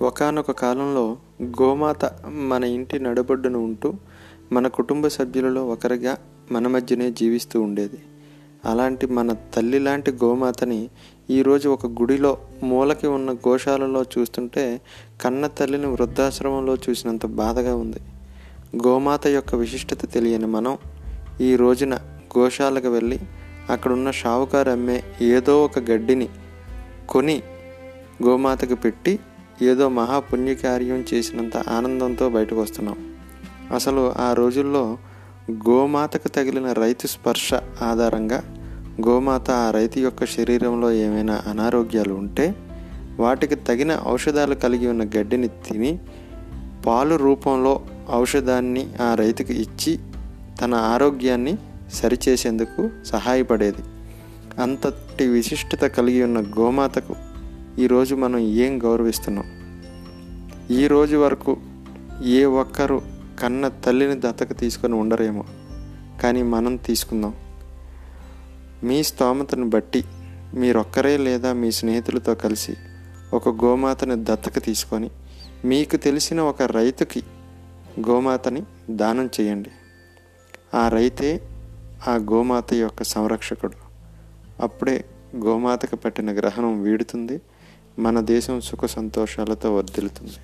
ఒకానొక కాలంలో గోమాత మన ఇంటి నడబొడ్డున ఉంటూ మన కుటుంబ సభ్యులలో ఒకరిగా మన మధ్యనే జీవిస్తూ ఉండేది. అలాంటి మన తల్లి లాంటి గోమాతని ఈరోజు ఒక గుడిలో మూలకి ఉన్న గోశాలలో చూస్తుంటే కన్న తల్లిని వృద్ధాశ్రమంలో చూసినంత బాధగా ఉంది. గోమాత యొక్క విశిష్టత తెలియని మనం ఈ రోజున గోశాలకు వెళ్ళి అక్కడున్న షావుకారు అమ్మే ఏదో ఒక గడ్డిని కొని గోమాతకు పెట్టి ఏదో మహాపుణ్యకార్యం చేసినంత ఆనందంతో బయటకు వస్తున్నాం అసలు ఆ రోజుల్లో గోమాతకు తగిలిన రైతు స్పర్శ ఆధారంగా గోమాత ఆ రైతు యొక్క శరీరంలో ఏమైనా అనారోగ్యాలు ఉంటే వాటికి తగిన ఔషధాలు కలిగి ఉన్న గడ్డిని తిని పాలు రూపంలో ఔషధాన్ని ఆ రైతుకు ఇచ్చి తన ఆరోగ్యాన్ని సరిచేసేందుకు సహాయపడేది. అంతటి విశిష్టత కలిగి ఉన్న గోమాతకు ఈరోజు మనం ఏం గౌరవిస్తున్నాం? ఈ రోజు వరకు ఏ ఒక్కరు కన్న తల్లిని దత్తక తీసుకొని ఉండరేమో కానీ మనం తీసుకుందాం. మీ స్తోమతను బట్టి మీరొక్కరే లేదా మీ స్నేహితులతో కలిసి ఒక గోమాతని దత్తక తీసుకొని మీకు తెలిసిన ఒక రైతుకి గోమాతని దానం చేయండి. ఆ రైతే ఆ గోమాత యొక్క సంరక్షకుడు. అప్పుడే గోమాతకు పట్టిన గ్రహణం వీడుతుంది. మన దేశం సుఖ సంతోషాలతో వర్ధిల్లుతుంది.